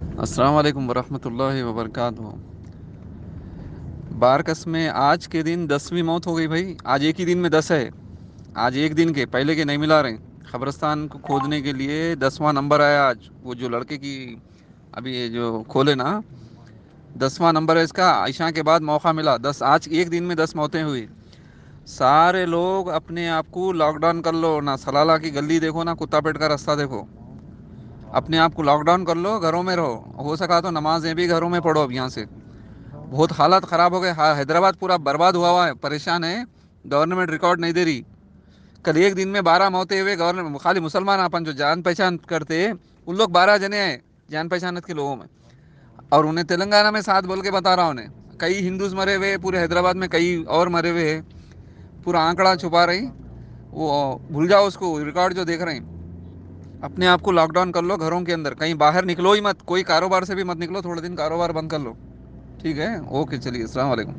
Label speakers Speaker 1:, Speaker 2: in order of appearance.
Speaker 1: अस्सलाम वरहमतुल्लाहि वबरकातुहू। बारकस में आज के दिन दसवीं मौत हो गई भाई। आज एक ही दिन में दस है। आज एक दिन के, पहले के नहीं मिला रहे। खबरस्तान को खोदने के लिए दसवां नंबर आया आज। वो जो लड़के की अभी ये जो खोले ना, दसवां नंबर है इसका। आयशा के बाद मौका मिला। दस, आज एक दिन में दस मौतें हुई। सारे लोग अपने आप को लॉकडाउन कर लो ना। सलाला की गली देखो ना, कुत्ता पेट का रास्ता देखो। अपने आप को लॉकडाउन कर लो घरों में रहो। हो सका तो नमाजें भी घरों में पढ़ो अब यहाँ से। बहुत हालात ख़राब हो गए। हाँ, हैदराबाद पूरा बर्बाद हुआ हुआ है। परेशान है। गवर्नमेंट रिकॉर्ड नहीं दे रही। कल एक दिन में बारह मौतें हुए। गवर्नमेंट खाली मुसलमान अपन जो जान पहचान करते उन लोग बारह जने हैं जान पहचान के लोगों में। और उन्हें तेलंगाना में साथ बोल के बता रहा उन्हें। कई हिंदूज मरे हुए पूरे हैदराबाद में कई और मरे हुए हैं। पूरा आंकड़ा छुपा रही। वो भूल जाओ उसको। रिकॉर्ड जो देख रहे हैं। अपने आप को लॉकडाउन कर लो घरों के अंदर। कहीं बाहर निकलो ही मत। कोई कारोबार से भी मत निकलो। थोड़े दिन कारोबार बंद कर लो। ठीक है? ओके चलिए वालेकुम।